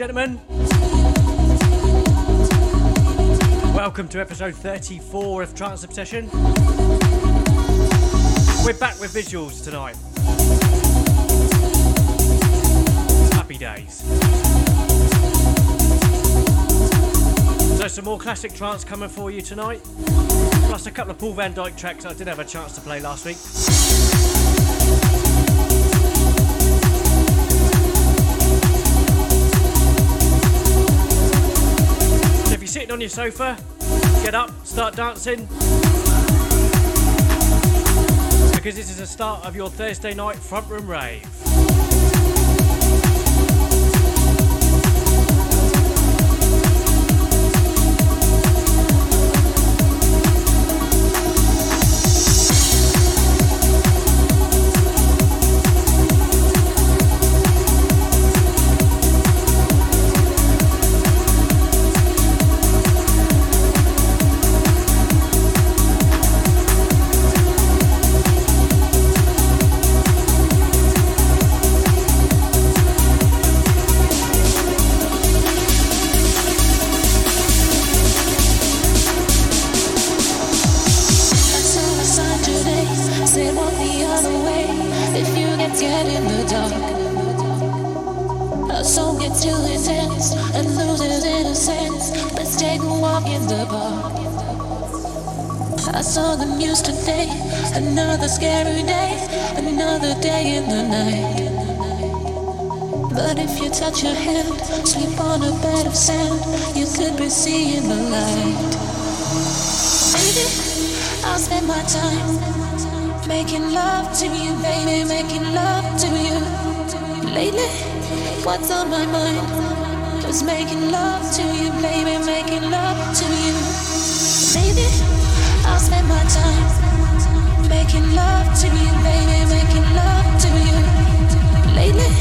gentlemen. Welcome to episode 34 of Trance Obsession. We're back with visuals tonight. Happy days. So, some more classic trance coming for you tonight, plus a couple of Paul van Dyk tracks I did have a chance to play last week. Sitting on your sofa, get up, start dancing. Because this is the start of your Thursday night front room rave. You could be seeing the light. Baby, I'll spend my time making love to you, baby, making love to you. Lately, what's on my mind? Just making love to you, baby, making love to you. Baby, I'll spend my time making love to you, baby, making love to you. Lately,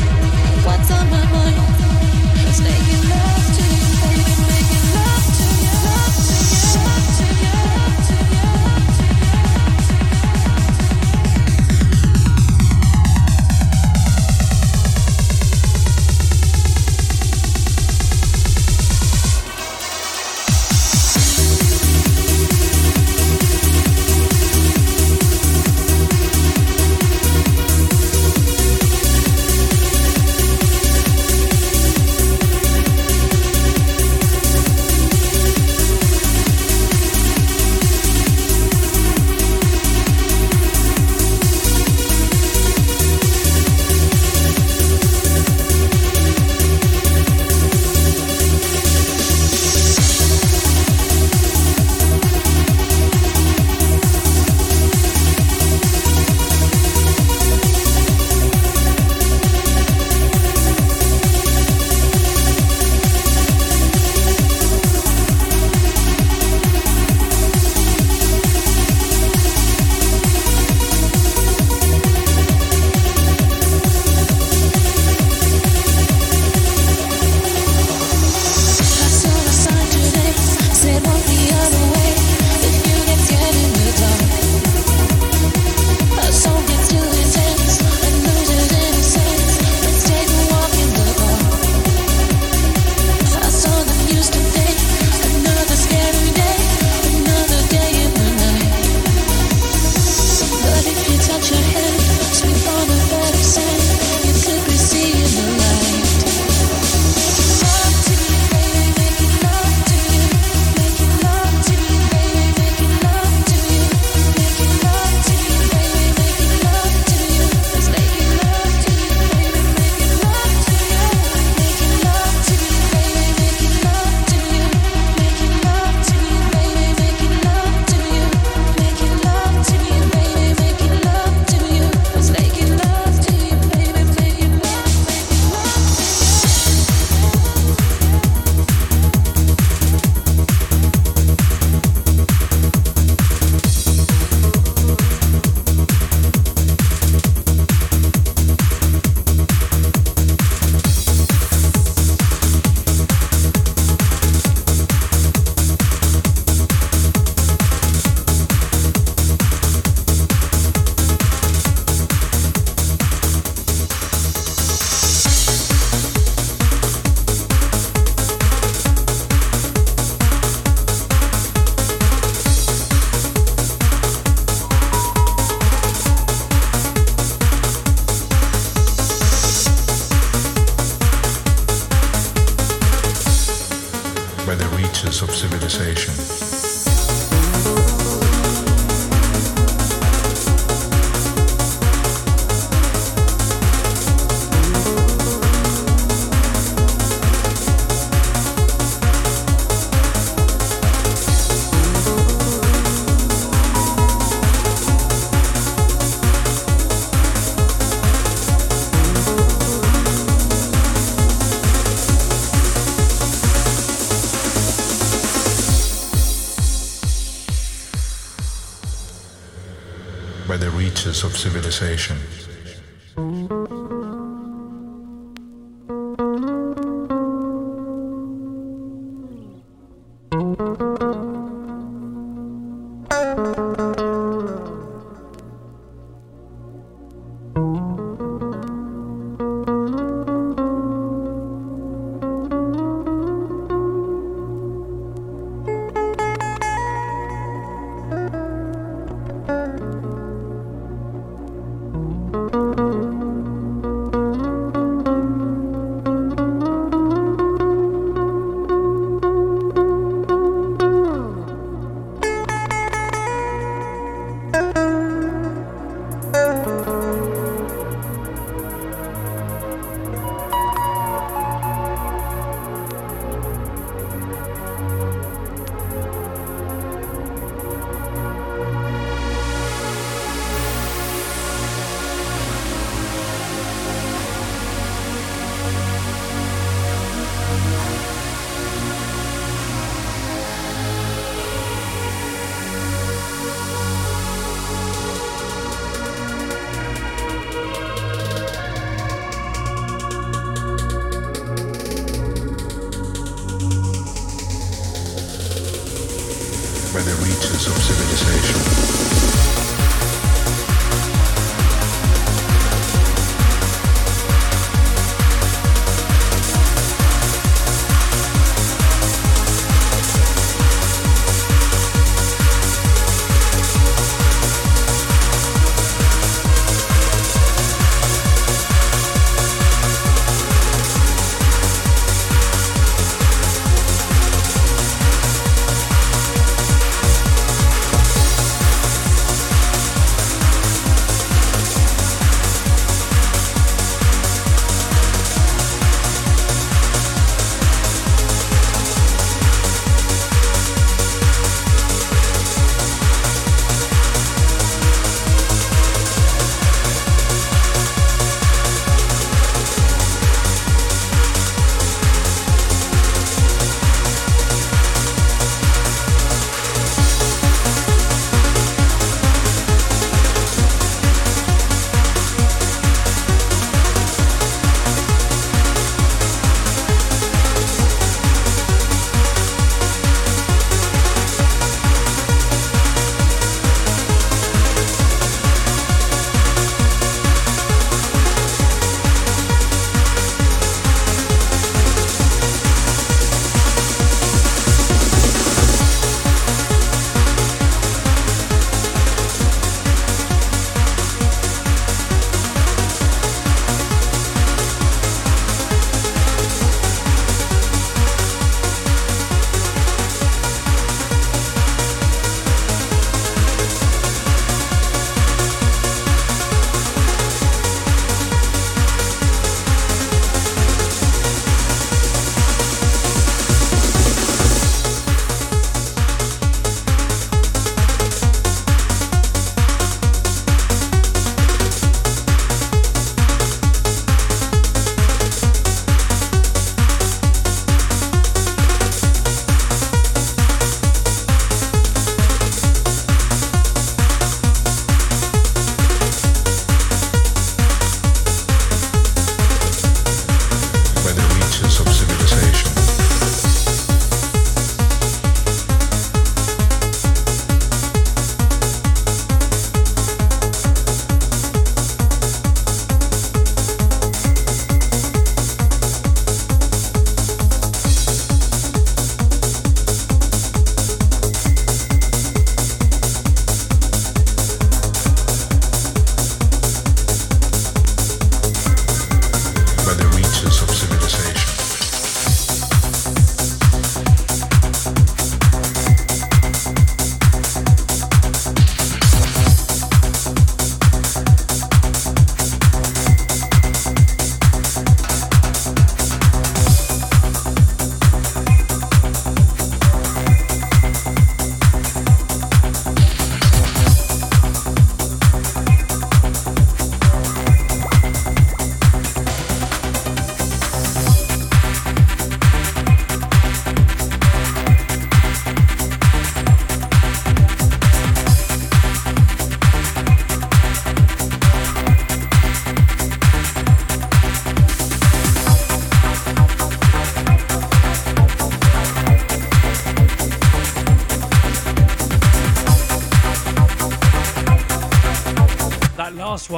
reaches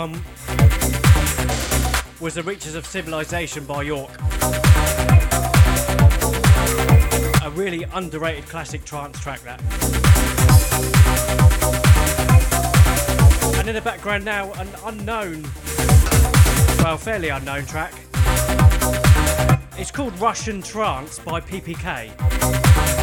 one was The Reachers of Civilization by York. A really underrated classic trance track, that. And in the background now, an unknown, well, fairly unknown track. It's called Russian Trance by PPK.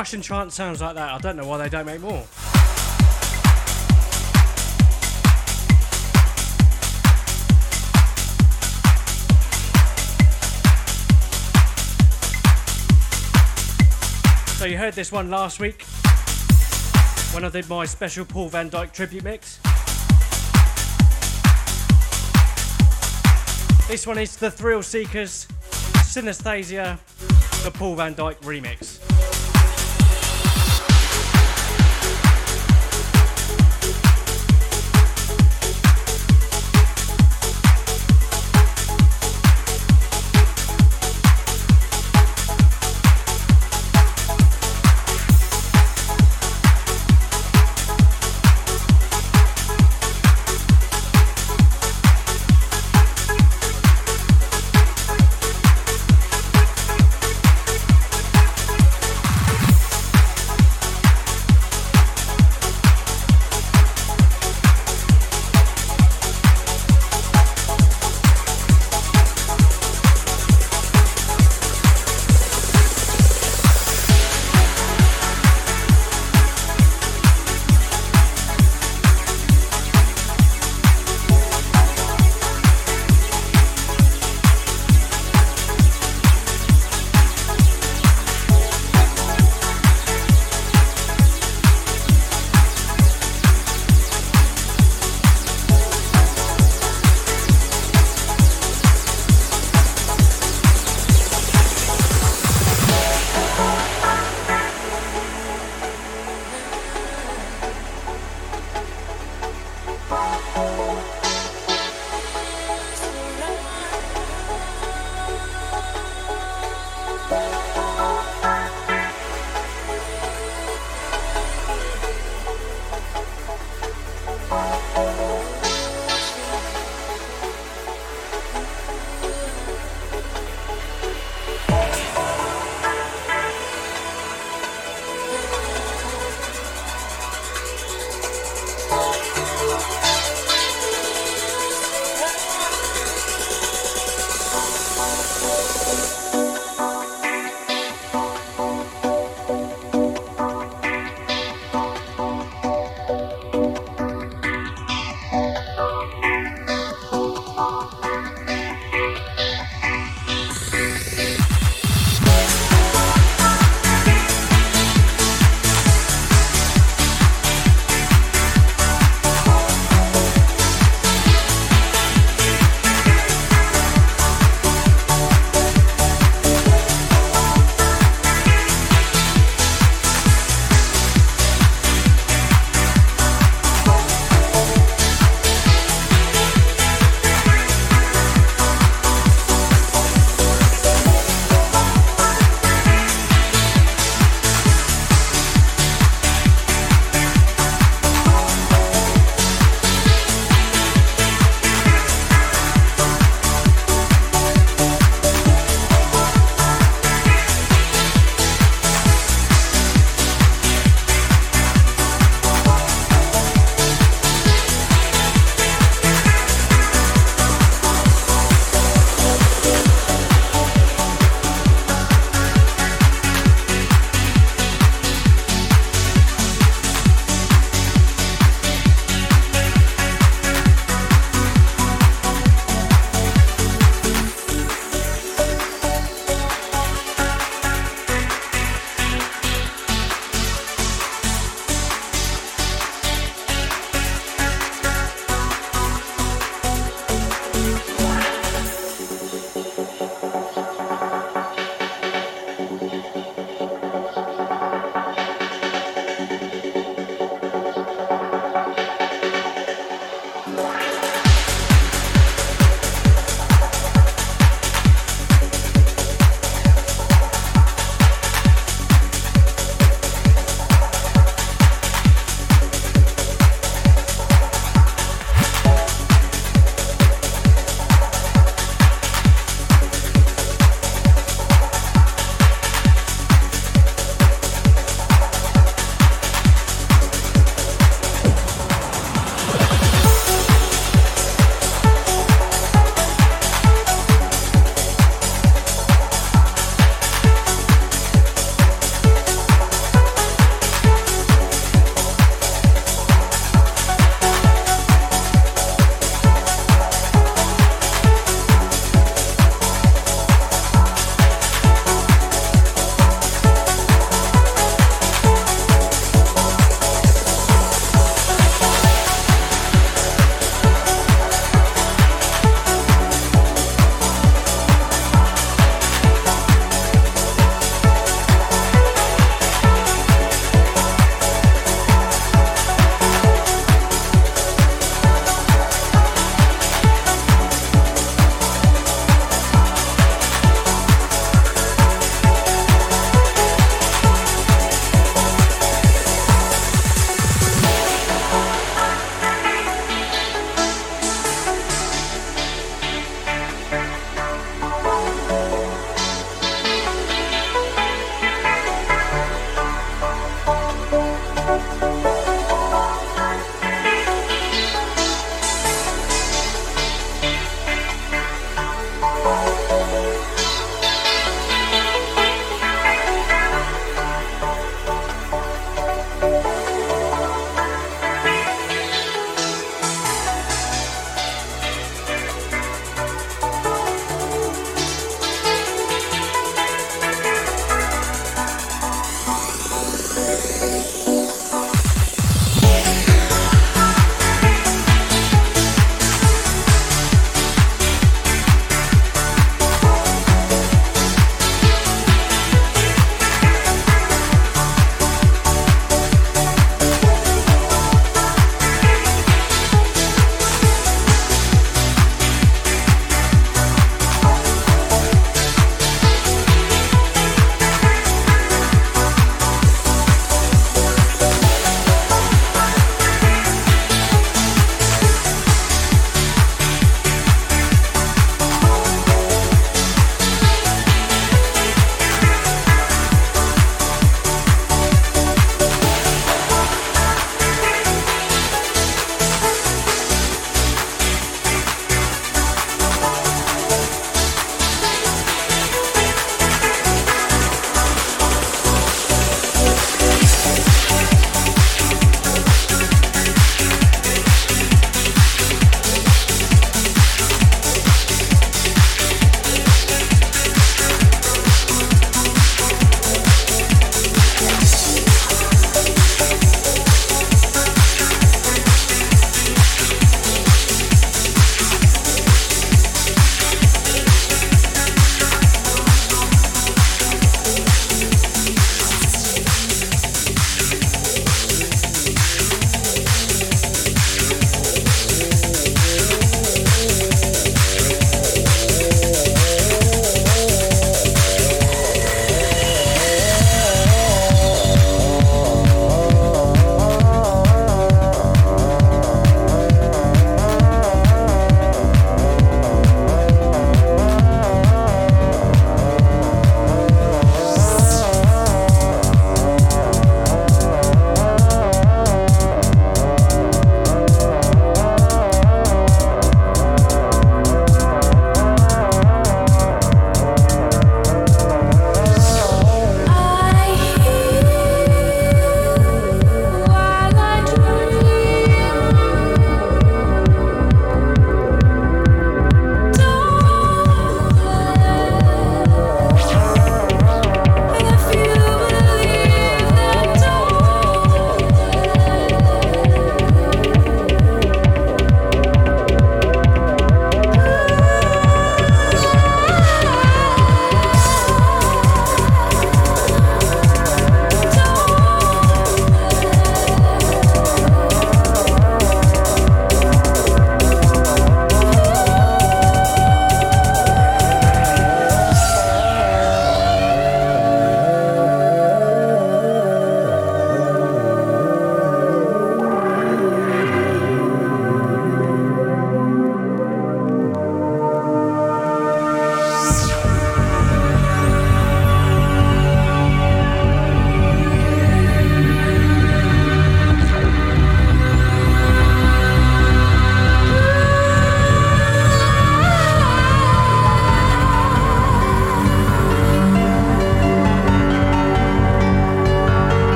Russian chant sounds like that. I don't know why they don't make more. So you heard this one last week when I did my special Paul Van Dyk tribute mix. This one is The Thrill Seekers, Synaesthesia, the Paul Van Dyk remix.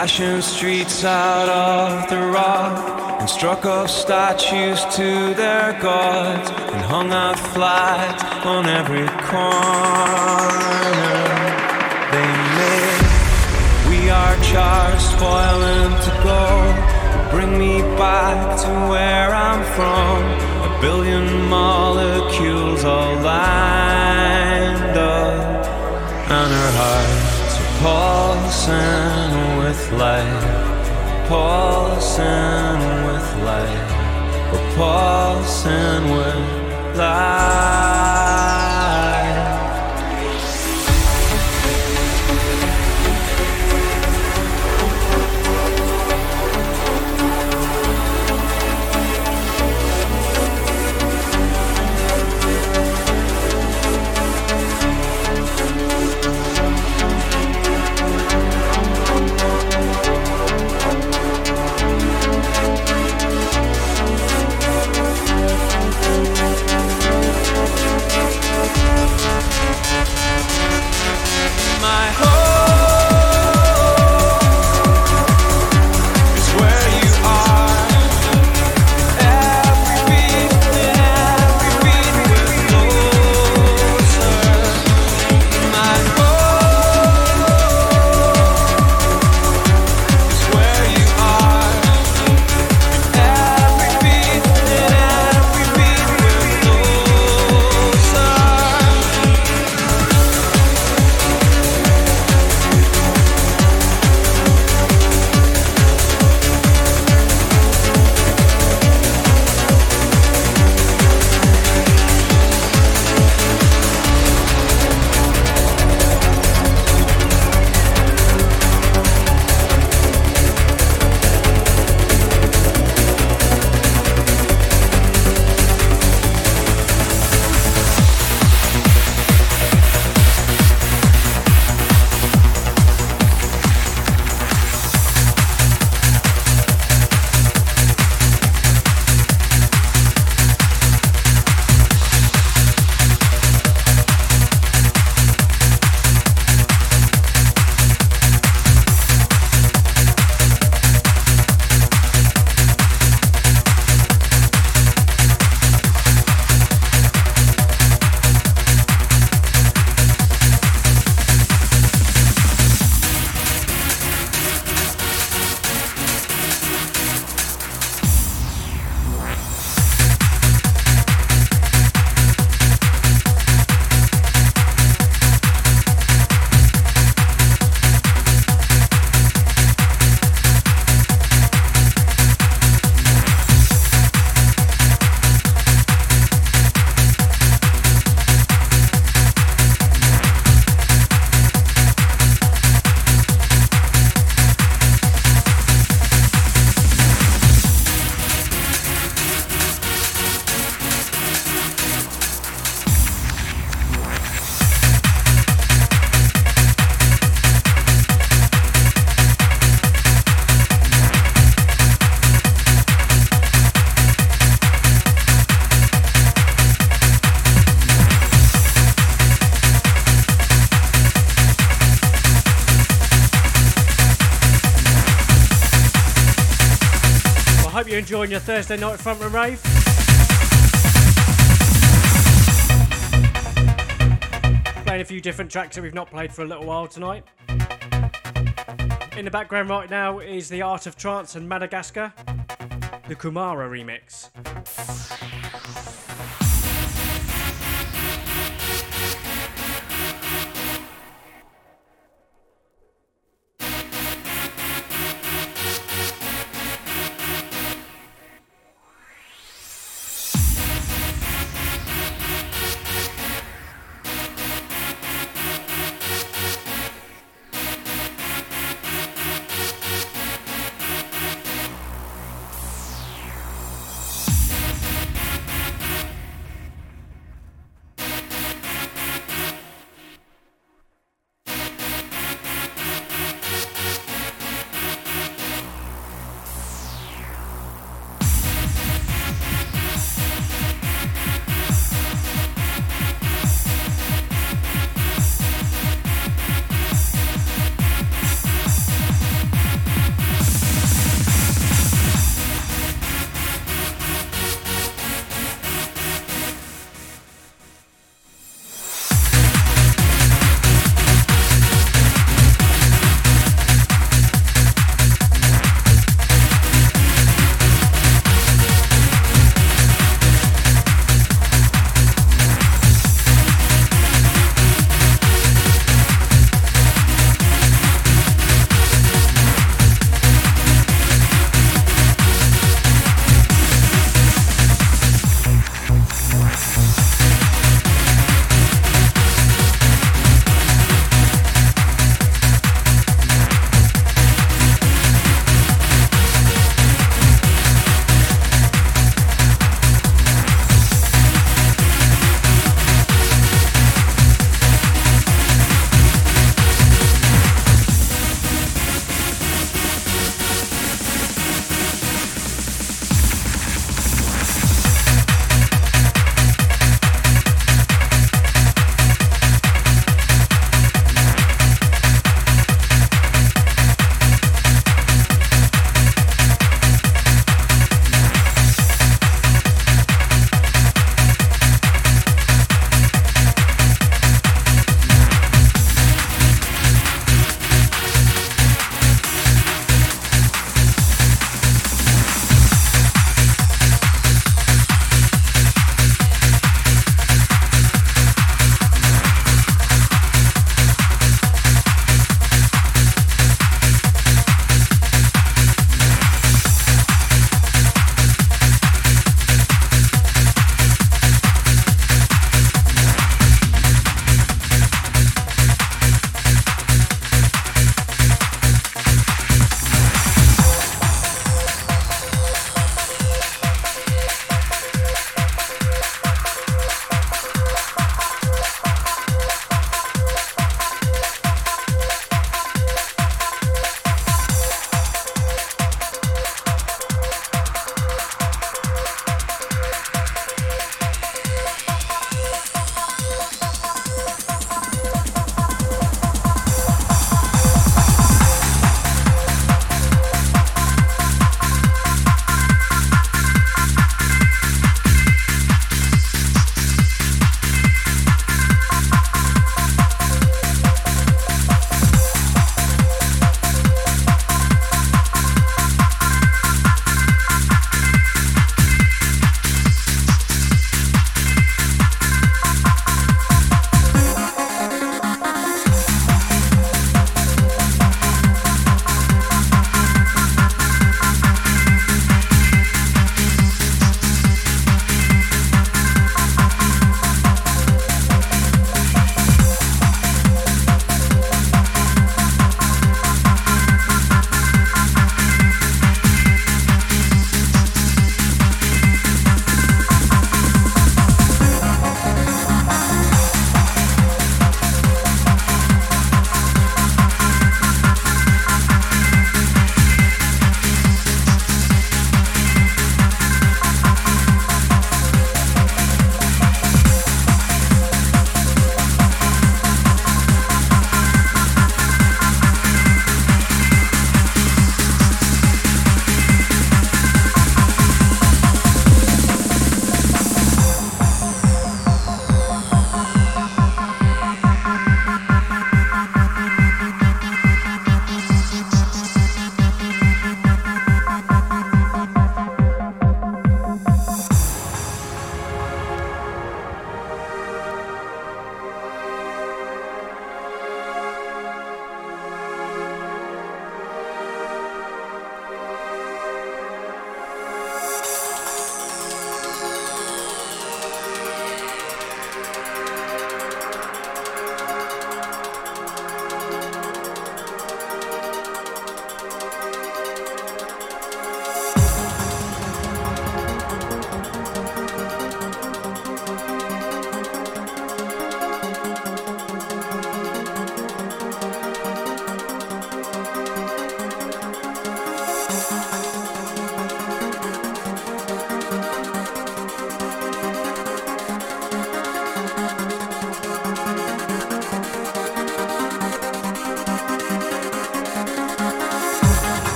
Fashioned streets out of the rock and struck up statues to their gods and hung out flags on every corner. They made we are charged, spoiling to go. Bring me back to where I'm from. A billion molecules all lined up, and her heart's a pulsing light, pulsing with light, we're pulsing with light. my home. Enjoying your Thursday night front row rave? Playing a few different tracks that we've not played for a little while tonight. In the background right now is The Art of Trance and Madagascar, the Kumara remix.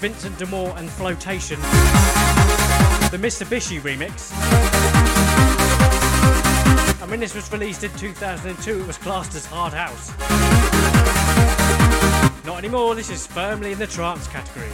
Vincent de Moor and Flowtation, the Mitsubishi remix. And when this was released in 2002, it was classed as hard house. Not anymore, this is firmly in the trance category.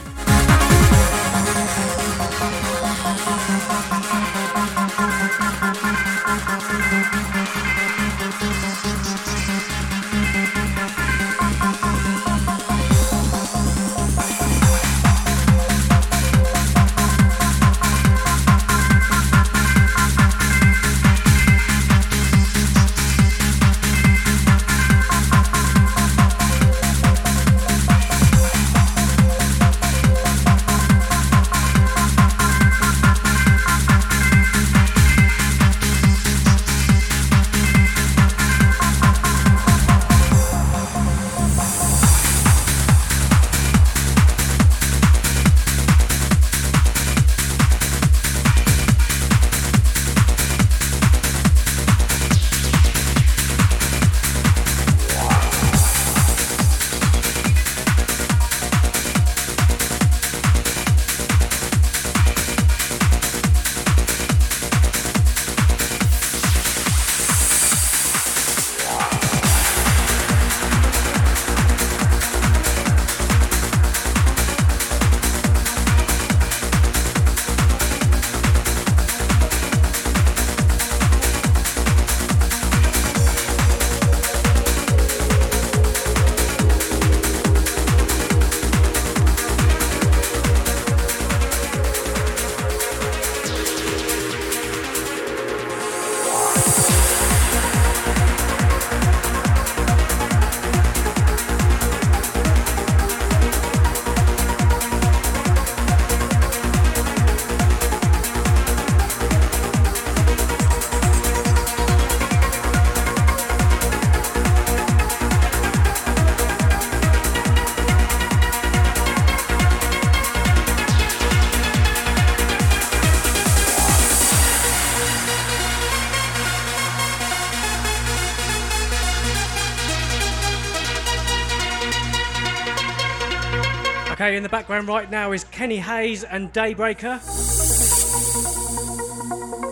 Okay, in the background right now is Kenny Hayes and Daybreaker.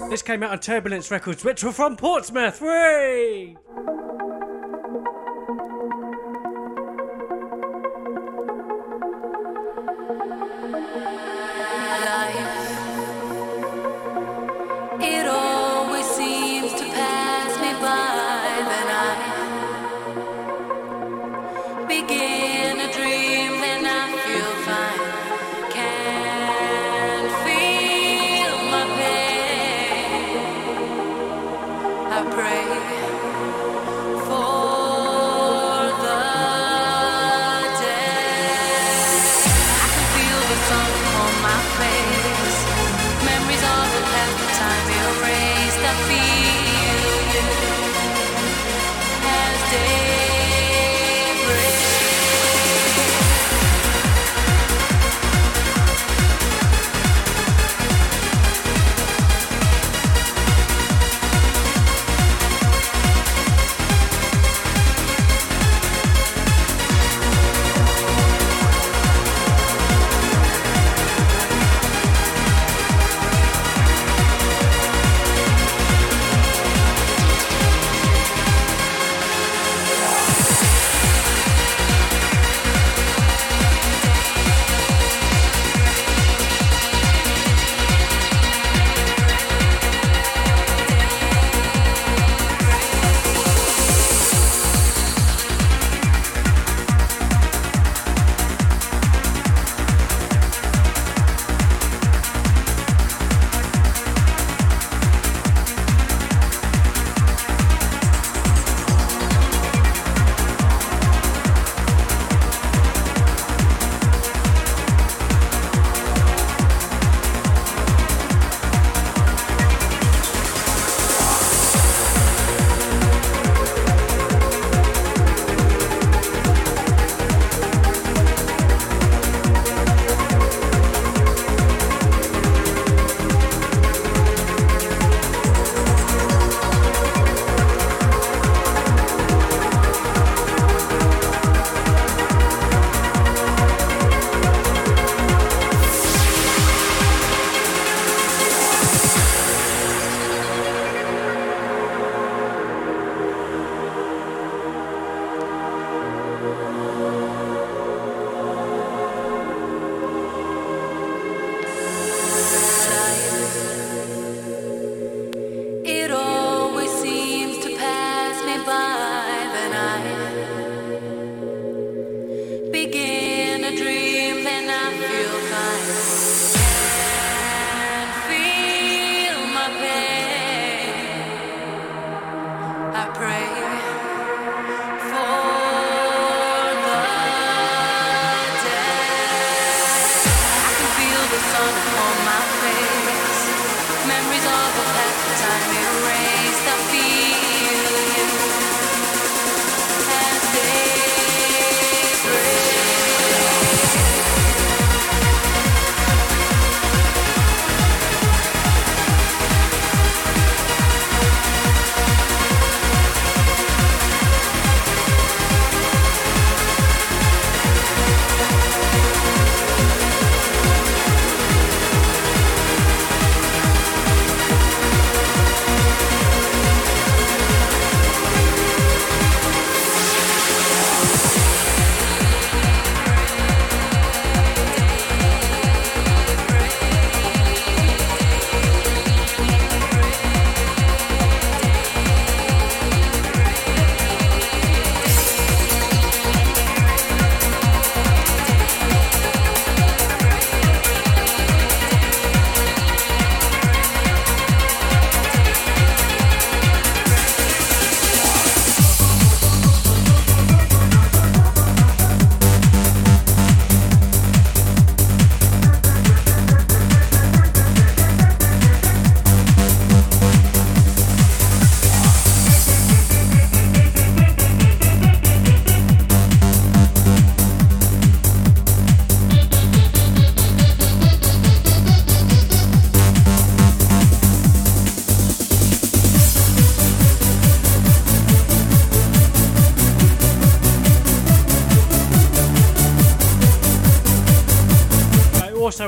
This came out on Turbulence Records, which were from Portsmouth. Whee!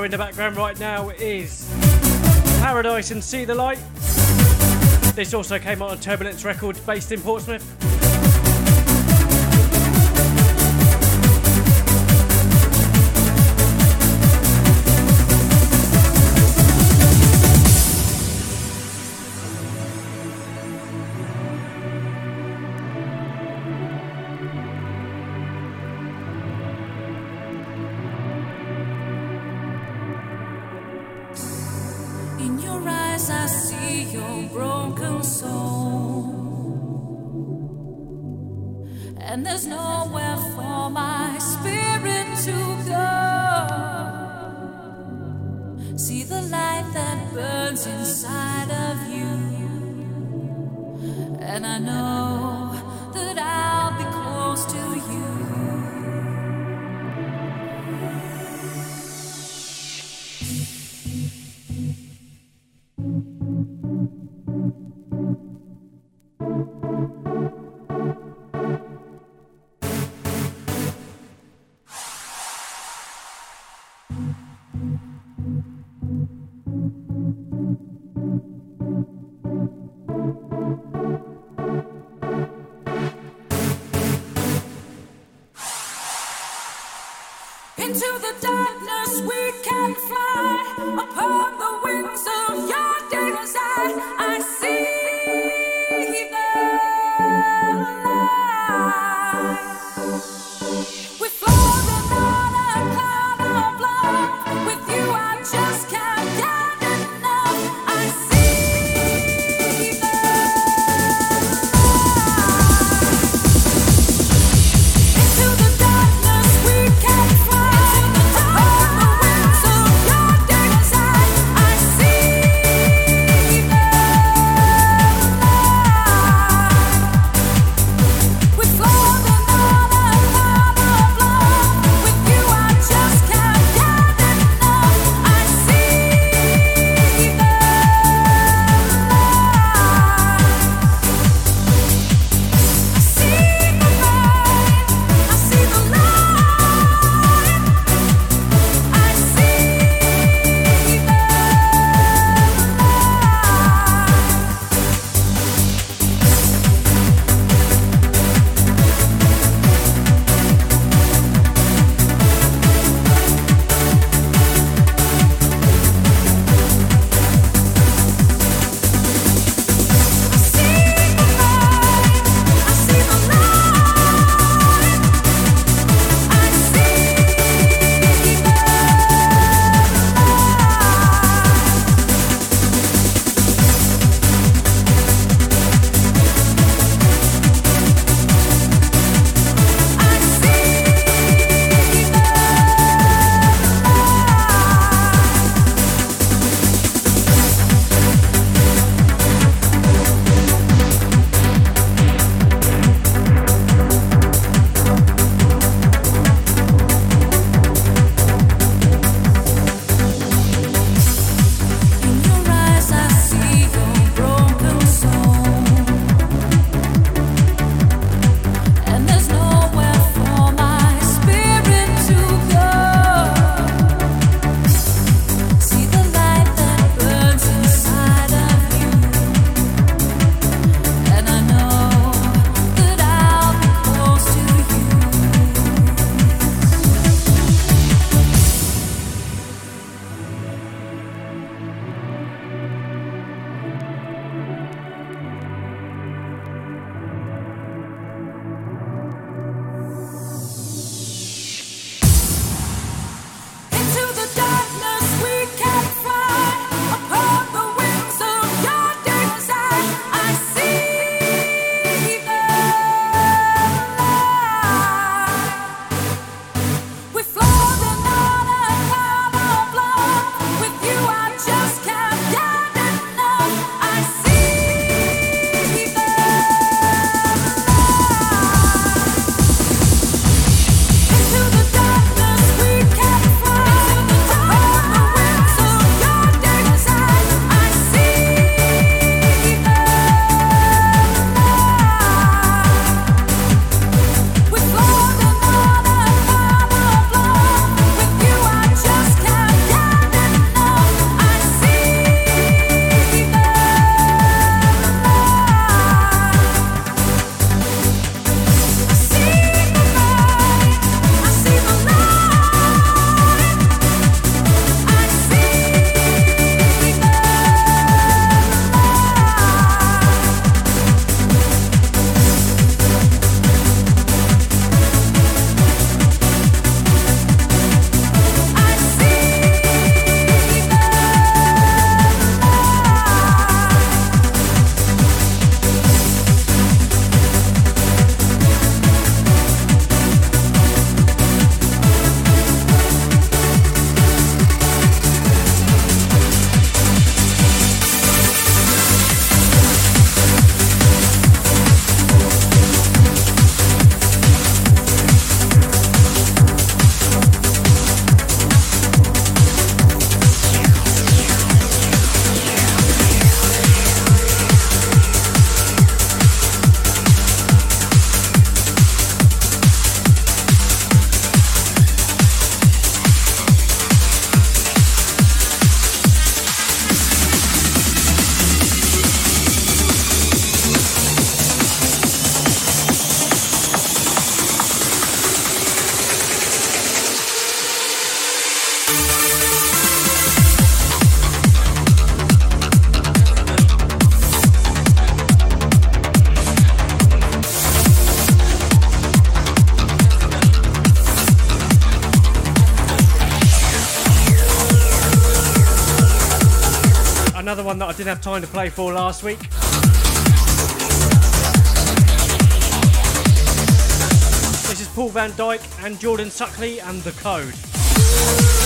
In the background right now is Paradise and See the Light. This also came out on Turbulence Records based in Portsmouth. Into the darkness we can fly apart. Didn't have time to play for last week. This is Paul van Dyk and Jordan Suckley and The Code.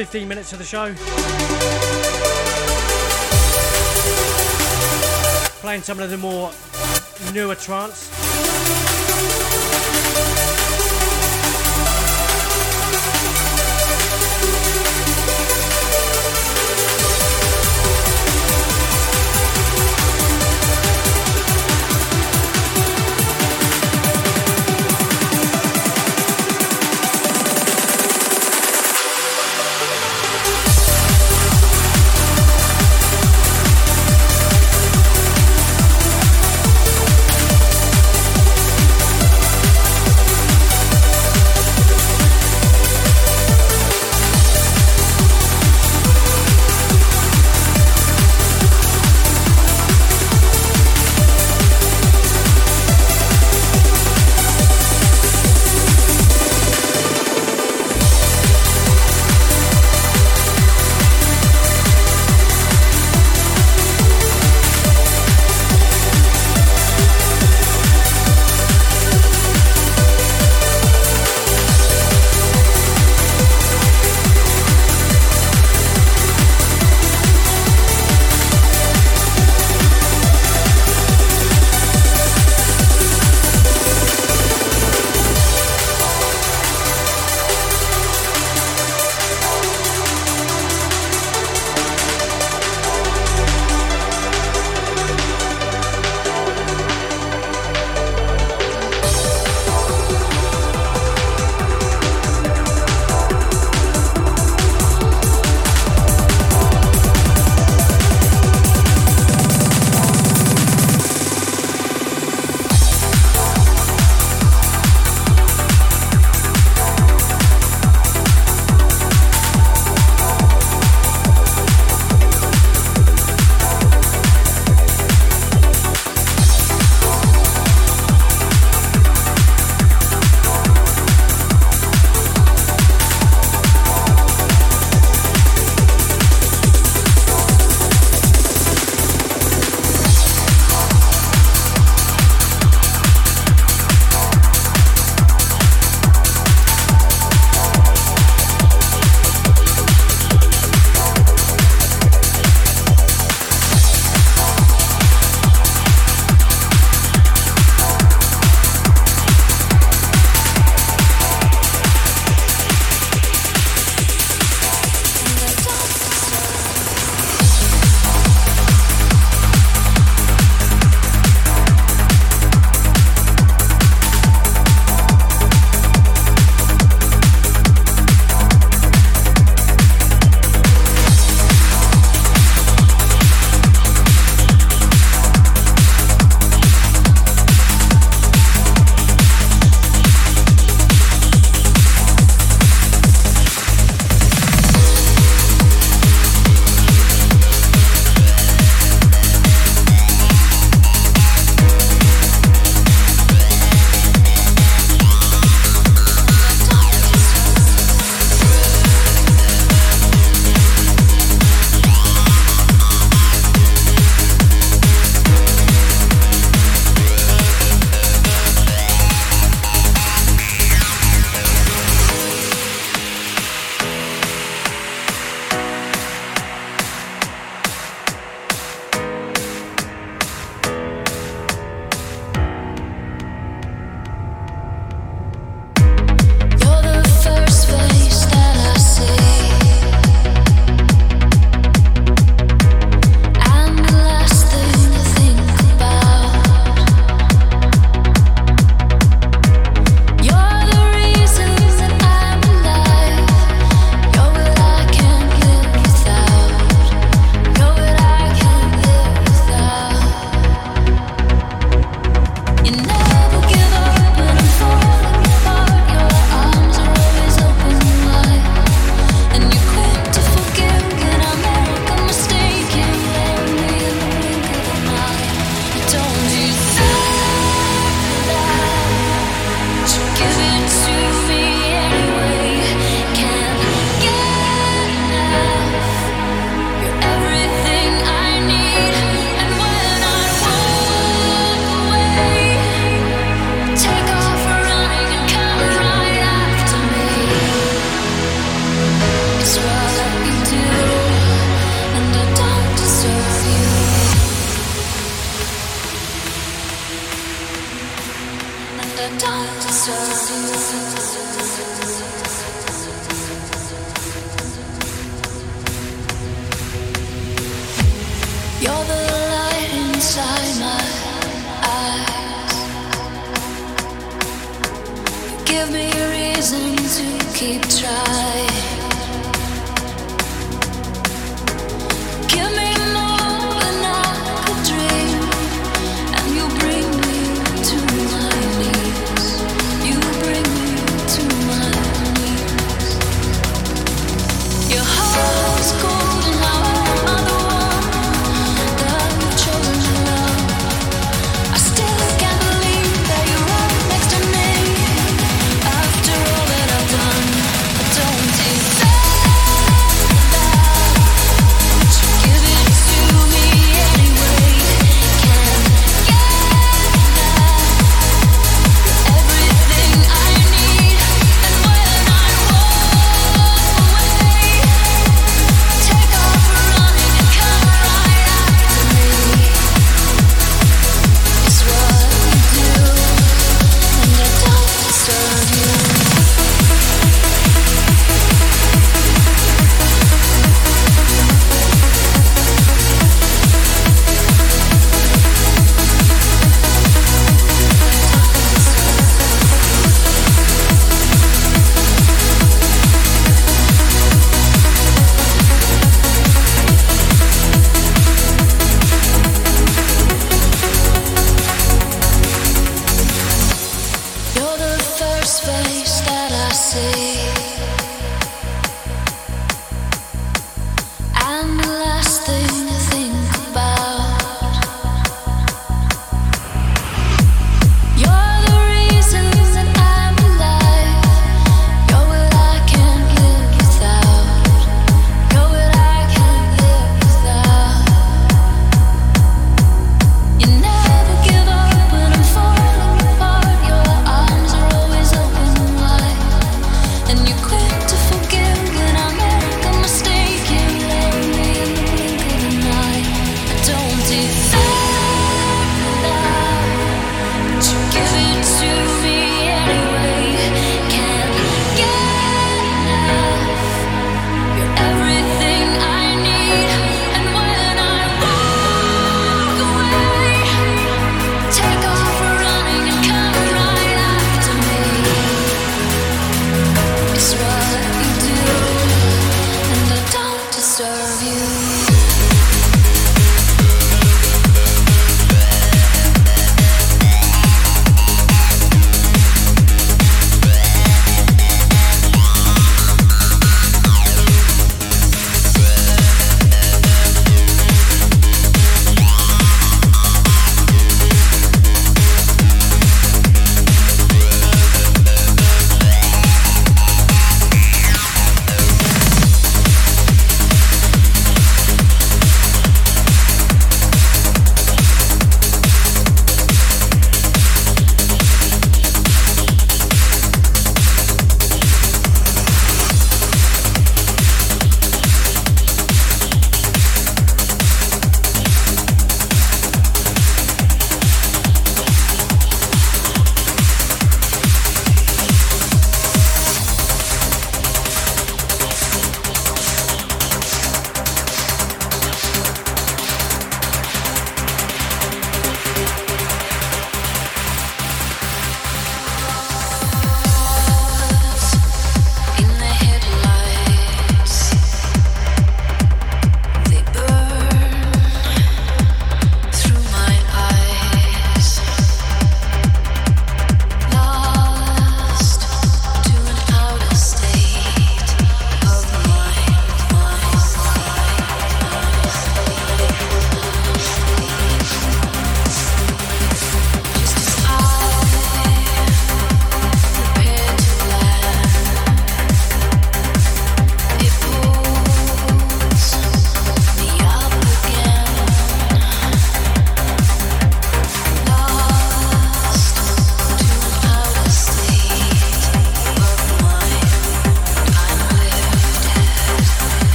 15 minutes of the show. Playing some of the more newer trance.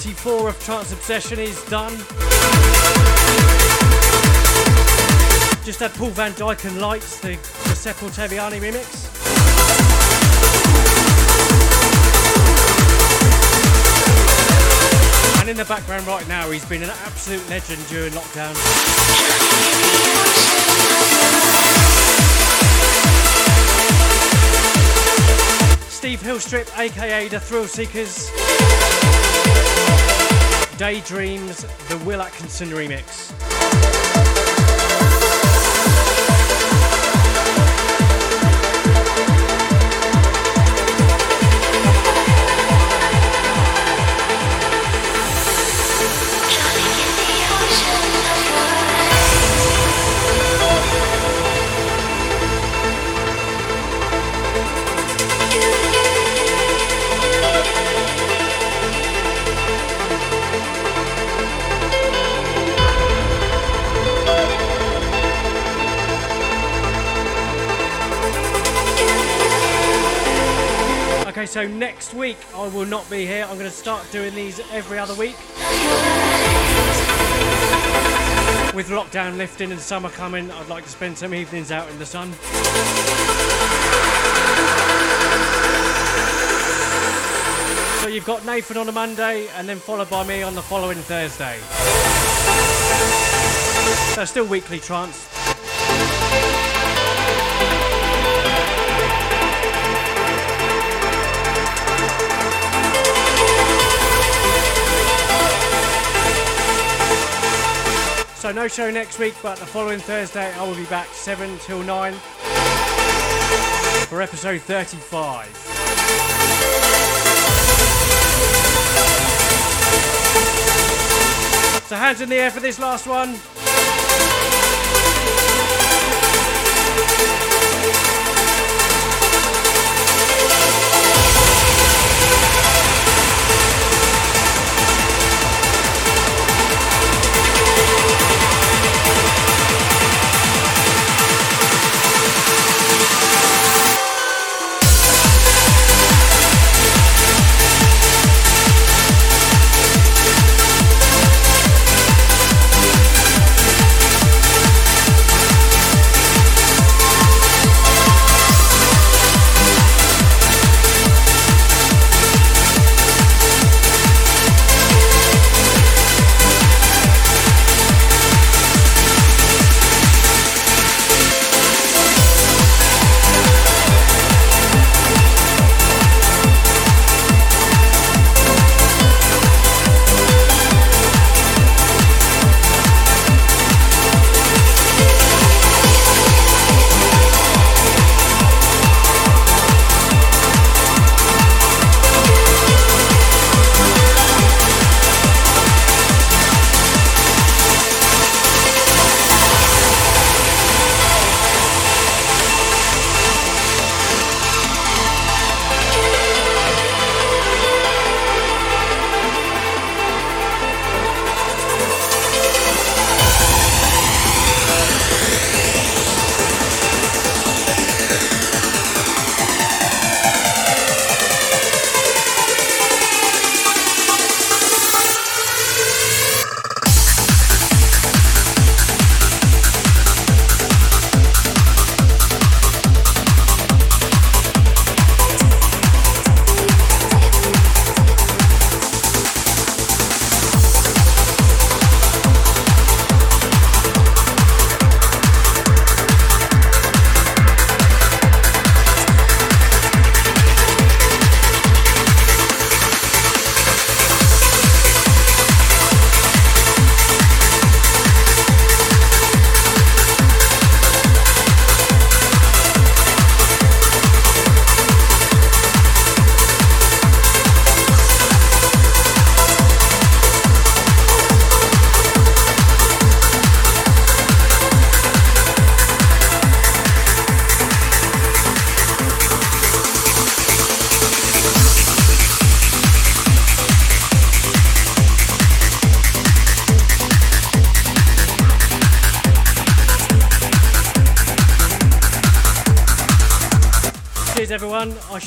34 of Trance Obsession is done. Just had Paul Van Dyk and Lights, the, the Giuseppe Ottaviani remix. And in the background right now, he's been an absolute legend during lockdown. Steve Helstrip, aka the Thrillseekers. Daydreams, the Will Atkinson remix. So next week I will not be here. I'm going to start doing these every other week. With lockdown lifting and summer coming, I'd like to spend some evenings out in the sun. So you've got Nathan on a Monday and then followed by me on the following Thursday. So still weekly trance. No show next week, but the following Thursday I will be back 7 till 9 for episode 35. So hands in the air for this last one.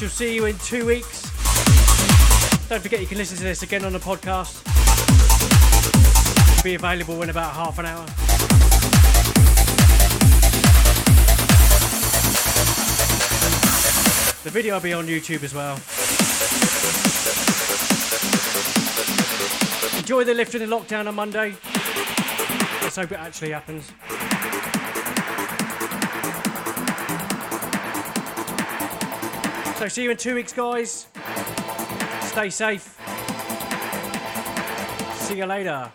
Shall see you in two weeks. Don't forget you can listen to this again on the podcast. It'll be available in about half an hour. The video will be on YouTube as well. Enjoy the lifting of lockdown on Monday. Let's hope it actually happens. So see you in two weeks, guys. Stay safe. See you later.